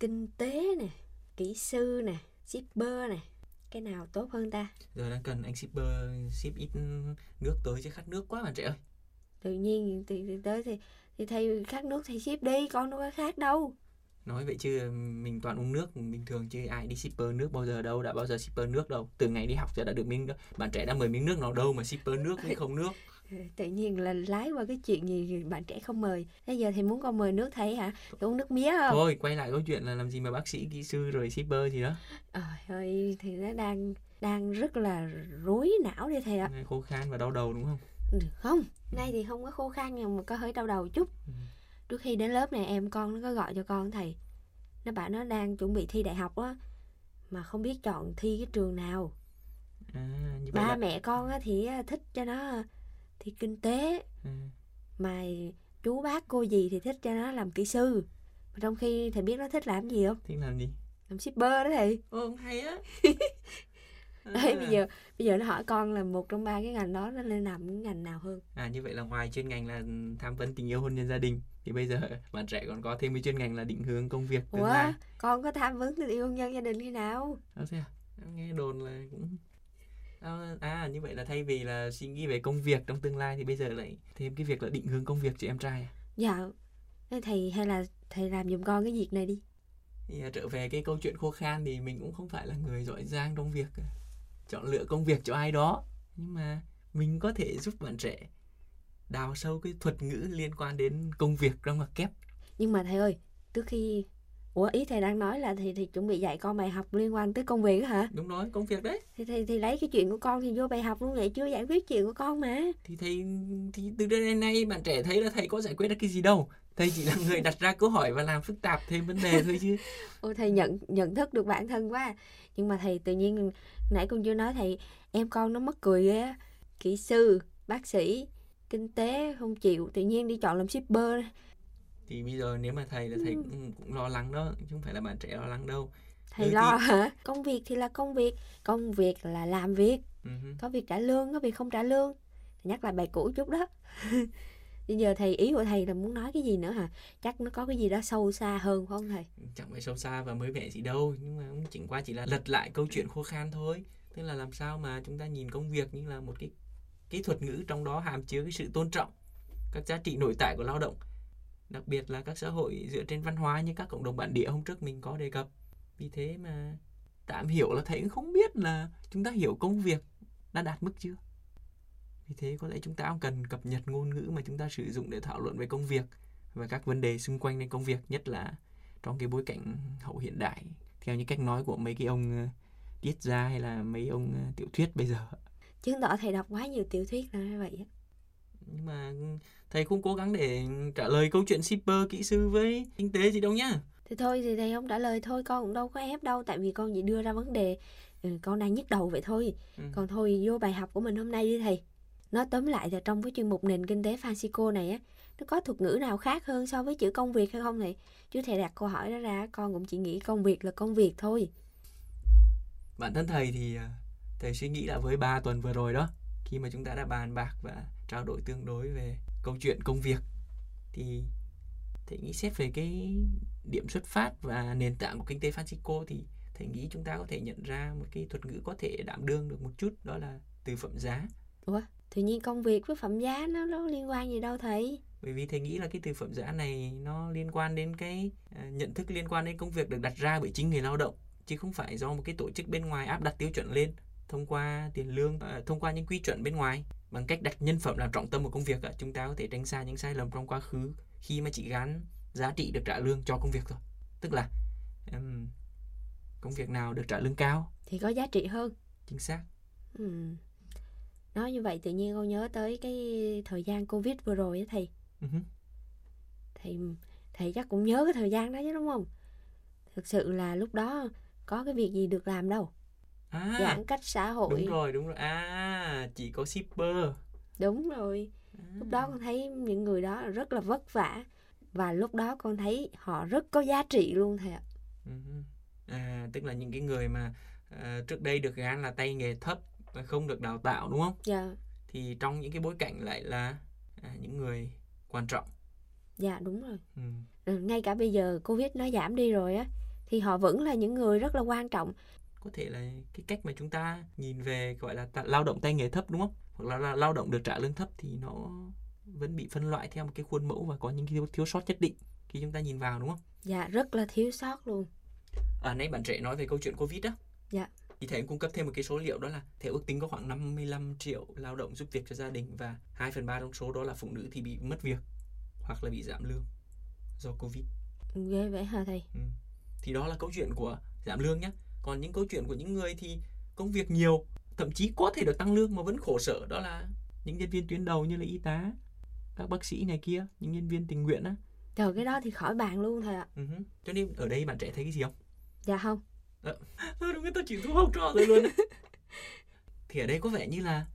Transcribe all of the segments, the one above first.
kinh tế nè kỹ sư nè shipper nè cái nào tốt hơn ta? Giờ đang cần anh shipper ship ít nước tới chứ khát nước quá bạn trẻ ơi. Tự nhiên thì, thì tới thì thì thầy khát nước thì ship đi con đâu có khát đâu. Nói vậy chứ mình toàn uống nước bình thường chứ ai đi shipper nước bao giờ đâu đã bao giờ shipper nước đâu. Từ ngày đi học giờ đã được miếng bạn trẻ đã mời miếng nước nào đâu mà shipper nước hay không nước tự nhiên là lái qua cái chuyện gì bạn trẻ không mời. Bây giờ thì muốn con mời nước thầy hả? Thì uống nước mía không? Thôi quay lại câu chuyện là làm gì mà bác sĩ kỹ sư rồi shipper gì đó. Ờ ơi thì nó đang đang rất là rối não đi thầy ạ. Khô khan và đau đầu đúng không? Không? Nay thì không có khô khan nhưng mà có hơi đau đầu chút. Ừ. trước khi đến lớp này em con nó có gọi cho con thầy. Nó bảo nó đang chuẩn bị thi đại học á mà không biết chọn thi cái trường nào. À, như ba là... mẹ con á thì thích cho nó thì kinh tế ừ. mà chú bác cô gì thì thích cho nó làm kỹ sư. Mà trong khi thầy biết nó thích làm gì không? Thích làm gì? Làm shipper đó thầy. Ồ hay á. Đấy bây giờ bây giờ nó hỏi con là một trong ba cái ngành đó nó nên làm cái ngành nào hơn? À như vậy là ngoài chuyên ngành là tham vấn tình yêu hôn nhân gia đình thì bây giờ bạn trẻ còn có thêm cái chuyên ngành là định hướng công việc tương Ủa, lai. con có tham vấn tình yêu hôn nhân gia đình khi nào? À, thế à? nghe đồn là cũng à, à như vậy là thay vì là suy nghĩ về công việc trong tương lai thì bây giờ lại thêm cái việc là định hướng công việc cho em trai à? dạ. Thầy hay là thầy làm giùm con cái việc này đi. Thì à, trở về cái câu chuyện khô khan thì mình cũng không phải là người giỏi giang trong việc chọn lựa công việc cho ai đó. Nhưng mà mình có thể giúp bạn trẻ đào sâu cái thuật ngữ liên quan đến công việc trong ngoặc kép. Nhưng mà thầy ơi trước khi Ủa ý thầy đang nói là thì thì chuẩn bị dạy con bài học liên quan tới công việc hả? Đúng rồi, công việc đấy. Thì thầy thì lấy cái chuyện của con thì vô bài học luôn vậy chưa giải quyết chuyện của con mà. Thì thầy thì từ đến nay bạn trẻ thấy là thầy có giải quyết được cái gì đâu. Thầy chỉ là người đặt ra câu hỏi và làm phức tạp thêm vấn đề thôi chứ. Ôi thầy nhận nhận thức được bản thân quá. Nhưng mà thầy tự nhiên nãy con chưa nói thầy em con nó mất cười ghê Kỹ sư, bác sĩ, kinh tế không chịu tự nhiên đi chọn làm shipper thì bây giờ nếu mà thầy là thầy ừ. cũng, cũng lo lắng đó chứ không phải là bạn trẻ lo lắng đâu. Thầy lo thì... hả? Công việc thì là công việc công việc là làm việc. Uh-huh. có việc trả lương có việc không trả lương. Nhắc lại bài cũ chút đó. Bây giờ thầy ý của thầy là muốn nói cái gì nữa hả? Chắc nó có cái gì đó sâu xa hơn phải không thầy? Chẳng phải sâu xa và mới mẻ gì đâu nhưng mà cũng chỉ qua chỉ là lật lại câu chuyện khô khan thôi. Tức là làm sao mà chúng ta nhìn công việc như là một cái cái thuật ngữ trong đó hàm chứa cái sự tôn trọng các giá trị nội tại của lao động đặc biệt là các xã hội dựa trên văn hóa như các cộng đồng bản địa hôm trước mình có đề cập. Vì thế mà tạm hiểu là thầy cũng không biết là chúng ta hiểu công việc đã đạt mức chưa. Vì thế có lẽ chúng ta cũng cần cập nhật ngôn ngữ mà chúng ta sử dụng để thảo luận về công việc và các vấn đề xung quanh đến công việc nhất là trong cái bối cảnh hậu hiện đại theo những cách nói của mấy cái ông ờ, triết gia hay là mấy ông ờ, tiểu thuyết bây giờ. Chứng tỏ thầy đọc quá nhiều tiểu thuyết là như vậy nhưng mà thầy không cố gắng để trả lời câu chuyện shipper kỹ sư với kinh tế gì đâu nhá. Thì thôi thì thầy không trả lời thôi con cũng đâu có ép đâu tại vì con chỉ đưa ra vấn đề ừ, con đang nhức đầu vậy thôi. Ừ. còn thôi vô bài học của mình hôm nay đi thầy. Nói tóm lại là trong cái chuyên mục nền kinh tế Francisco này á nó có thuật ngữ nào khác hơn so với chữ công việc hay không thầy? Chứ thầy đặt câu hỏi đó ra con cũng chỉ nghĩ công việc là công việc thôi. Bản thân thầy thì à, thầy suy nghĩ là với 3 tuần vừa rồi đó khi mà chúng ta đã bàn bạc và trao đổi tương đối về câu chuyện công việc thì thầy nghĩ xét về cái điểm xuất phát và nền tảng của kinh tế Francisco thì thầy nghĩ chúng ta có thể nhận ra một cái thuật ngữ có thể đảm đương được một chút đó là từ phẩm giá. Ủa, tự nhiên công việc với phẩm giá nó nó liên quan gì đâu thầy? Bởi vì thầy nghĩ là cái từ phẩm giá này nó liên quan đến cái uh, nhận thức liên quan đến công việc được đặt ra bởi chính người lao động chứ không phải do một cái tổ chức bên ngoài áp đặt tiêu chuẩn lên thông qua tiền lương uh, thông qua những quy chuẩn bên ngoài bằng cách đặt nhân phẩm làm trọng tâm của công việc chúng ta có thể tránh xa những sai lầm trong quá khứ khi mà chỉ gắn giá trị được trả lương cho công việc thôi. Tức là um, công việc nào được trả lương cao thì có giá trị hơn. Chính xác. Ừ. nói như vậy tự nhiên con nhớ tới cái thời gian covid vừa rồi á thầy. Uh-huh. thầy thầy chắc cũng nhớ cái thời gian đó chứ đúng không? Thực sự là lúc đó có cái việc gì được làm đâu à, giãn cách xã hội. Đúng rồi đúng rồi. À chỉ có shipper. Đúng rồi. À. lúc đó con thấy những người đó rất là vất vả và lúc đó con thấy họ rất có giá trị luôn thầy ạ. Ừ. À tức là những cái người mà uh, trước đây được gán là tay nghề thấp và không được đào tạo đúng không? Dạ. Thì trong những cái bối cảnh lại là à, những người quan trọng. Dạ đúng rồi. Ừ, ngay cả bây giờ covid nó giảm đi rồi á thì họ vẫn là những người rất là quan trọng có thể là cái cách mà chúng ta nhìn về gọi là ta, lao động tay nghề thấp đúng không? Hoặc là, là lao động được trả lương thấp thì nó vẫn bị phân loại theo một cái khuôn mẫu và có những thiếu, thiếu sót nhất định khi chúng ta nhìn vào đúng không? Dạ rất là thiếu sót luôn. À nãy bạn trẻ nói về câu chuyện covid đó dạ. Thì thầy cung cấp thêm một cái số liệu đó là thầy ước tính có khoảng 55 triệu lao động giúp việc cho gia đình và 2 phần 3 trong số đó là phụ nữ thì bị mất việc hoặc là bị giảm lương do covid. Ghê vậy hả thầy? Ừ. thì đó là câu chuyện của giảm lương nhé còn những câu chuyện của những người thì công việc nhiều thậm chí có thể được tăng lương mà vẫn khổ sở. Đó là những nhân viên tuyến đầu như là y tá các bác sĩ này kia những nhân viên tình nguyện á. Trời cái đó thì khỏi bàn luôn thầy ạ. Uh-huh. cho nên ở đây bạn trẻ thấy cái gì không? Dạ không. À, đúng cái tôi chỉ thu học trò rồi luôn thì ở đây có vẻ như là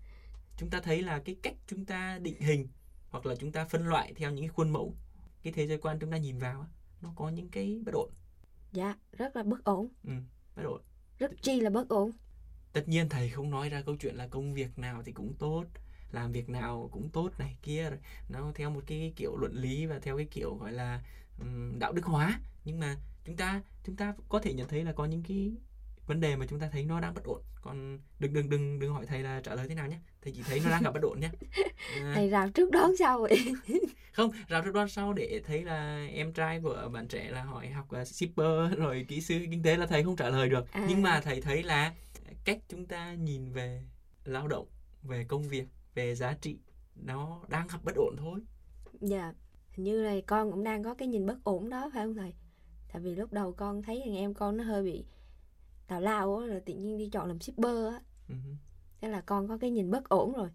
chúng ta thấy là cái cách chúng ta định hình hoặc là chúng ta phân loại theo những cái khuôn mẫu cái thế giới quan chúng ta nhìn vào nó có những cái bất ổn. Dạ rất là bất ổn. Ừ, rất chi là bất ổn tất nhiên thầy không nói ra câu chuyện là công việc nào thì cũng tốt làm việc nào cũng tốt này kia rồi. Nó theo một cái kiểu luận lý và theo cái kiểu gọi là um, đạo đức hóa. Nhưng mà chúng ta chúng ta có thể nhận thấy là có những cái vấn đề mà chúng ta thấy nó đang bất ổn. Còn đừng đừng đừng đừng hỏi thầy là trả lời thế nào nhé. Thầy chỉ thấy nó đang gặp bất ổn nhé. À, thầy rào trước đón sau vậy. Không rào trước đón sau để thấy là em trai của bạn trẻ là hỏi học uh, shipper rồi kỹ sư kinh tế là thầy không trả lời được. À. nhưng mà thầy thấy là cách chúng ta nhìn về lao động về công việc về giá trị nó đang gặp bất ổn thôi. Dạ hình như là con cũng đang có cái nhìn bất ổn đó phải không thầy? Tại vì lúc đầu con thấy thằng em con nó hơi bị tào lao á rồi tự nhiên đi chọn làm shipper á. Uh-huh. thế là con có cái nhìn bất ổn rồi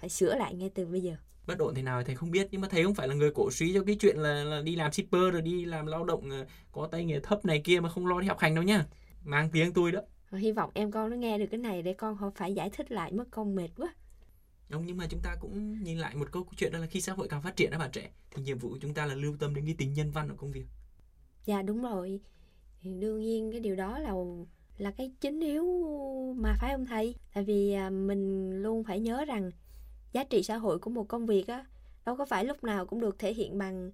phải sửa lại ngay từ bây giờ. Bất ổn thế nào thì thầy không biết nhưng mà thầy không phải là người cổ suý cho cái chuyện là, là đi làm shipper rồi đi làm lao động ờ, có tay nghề thấp này kia mà không lo đi học hành đâu nhá. Mang tiếng tôi đó. Hy vọng em con nó nghe được cái này để con không phải giải thích lại mất con mệt quá. Không nhưng mà chúng ta cũng nhìn lại một câu chuyện đó là khi xã hội càng phát triển các bạn trẻ thì nhiệm vụ của chúng ta là lưu tâm đến cái tính nhân văn ở công việc. Dạ đúng rồi. Thì đương nhiên cái điều đó là là cái chính yếu mà phải không thầy? Tại vì à, mình luôn phải nhớ rằng giá trị xã hội của một công việc á đâu có phải lúc nào cũng được thể hiện bằng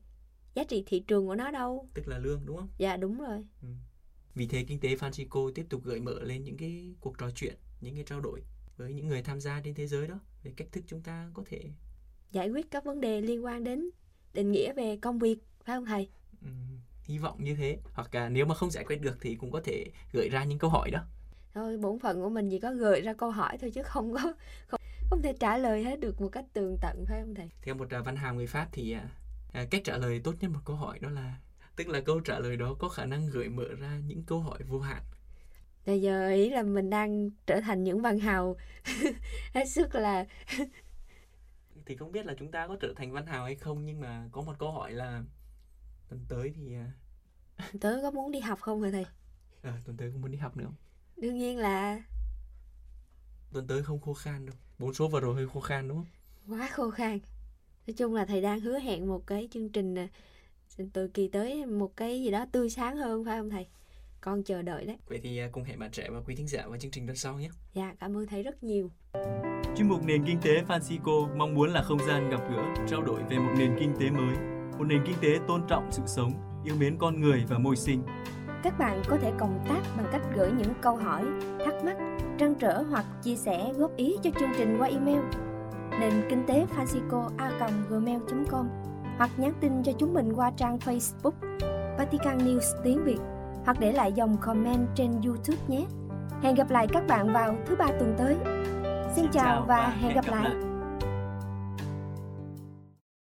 giá trị thị trường của nó đâu. Tức là lương đúng không? Dạ đúng rồi. Ừ. vì thế kinh tế Francisco tiếp tục gợi mở lên những cái cuộc trò chuyện những cái trao đổi với những người tham gia trên thế giới đó về cách thức chúng ta có thể giải quyết các vấn đề liên quan đến định nghĩa về công việc phải không thầy? Ừ, hy vọng như thế. Hoặc là nếu mà không giải quyết được thì cũng có thể gợi ra những câu hỏi đó. Thôi bổn phận của mình chỉ có gợi ra câu hỏi thôi chứ không có không, không thể trả lời hết được một cách tường tận phải không thầy? Theo một uh, văn hàm người pháp thì uh, cách trả lời tốt nhất một câu hỏi đó là tức là câu trả lời đó có khả năng gợi mở ra những câu hỏi vô hạn. Bây giờ ý là mình đang trở thành những văn hào hết sức là thì không biết là chúng ta có trở thành văn hào hay không nhưng mà có một câu hỏi là tuần tới thì à, tớ có muốn đi học không hả thầy? À, tuần tới có muốn đi học nữa không? Đương nhiên là. Tuần tới không khô khan đâu. Bốn số vừa rồi hơi khô khan đúng không? Quá khô khan. Nói chung là thầy đang hứa hẹn một cái chương trình từ kỳ tới một cái gì đó tươi sáng hơn phải không thầy? Con chờ đợi đấy. Vậy thì à, cùng hẹn bạn trẻ và quý thính giả vào chương trình lần sau nhé. Dạ cảm ơn thầy rất nhiều. Chuyên mục nền kinh tế Francisco mong muốn là không gian gặp gỡ trao đổi về một nền kinh tế mới một nền kinh tế tôn trọng sự sống yêu mến con người và môi sinh các bạn có thể cộng tác bằng cách gửi những câu hỏi thắc mắc trăn trở hoặc chia sẻ góp ý cho chương trình qua email nền kinh tế Francisco a gmail.com hoặc nhắn tin cho chúng mình qua trang Facebook Vatican News tiếng Việt hoặc để lại dòng comment trên YouTube nhé. Hẹn gặp lại các bạn vào thứ ba tuần tới. Xin chào và hẹn gặp lại.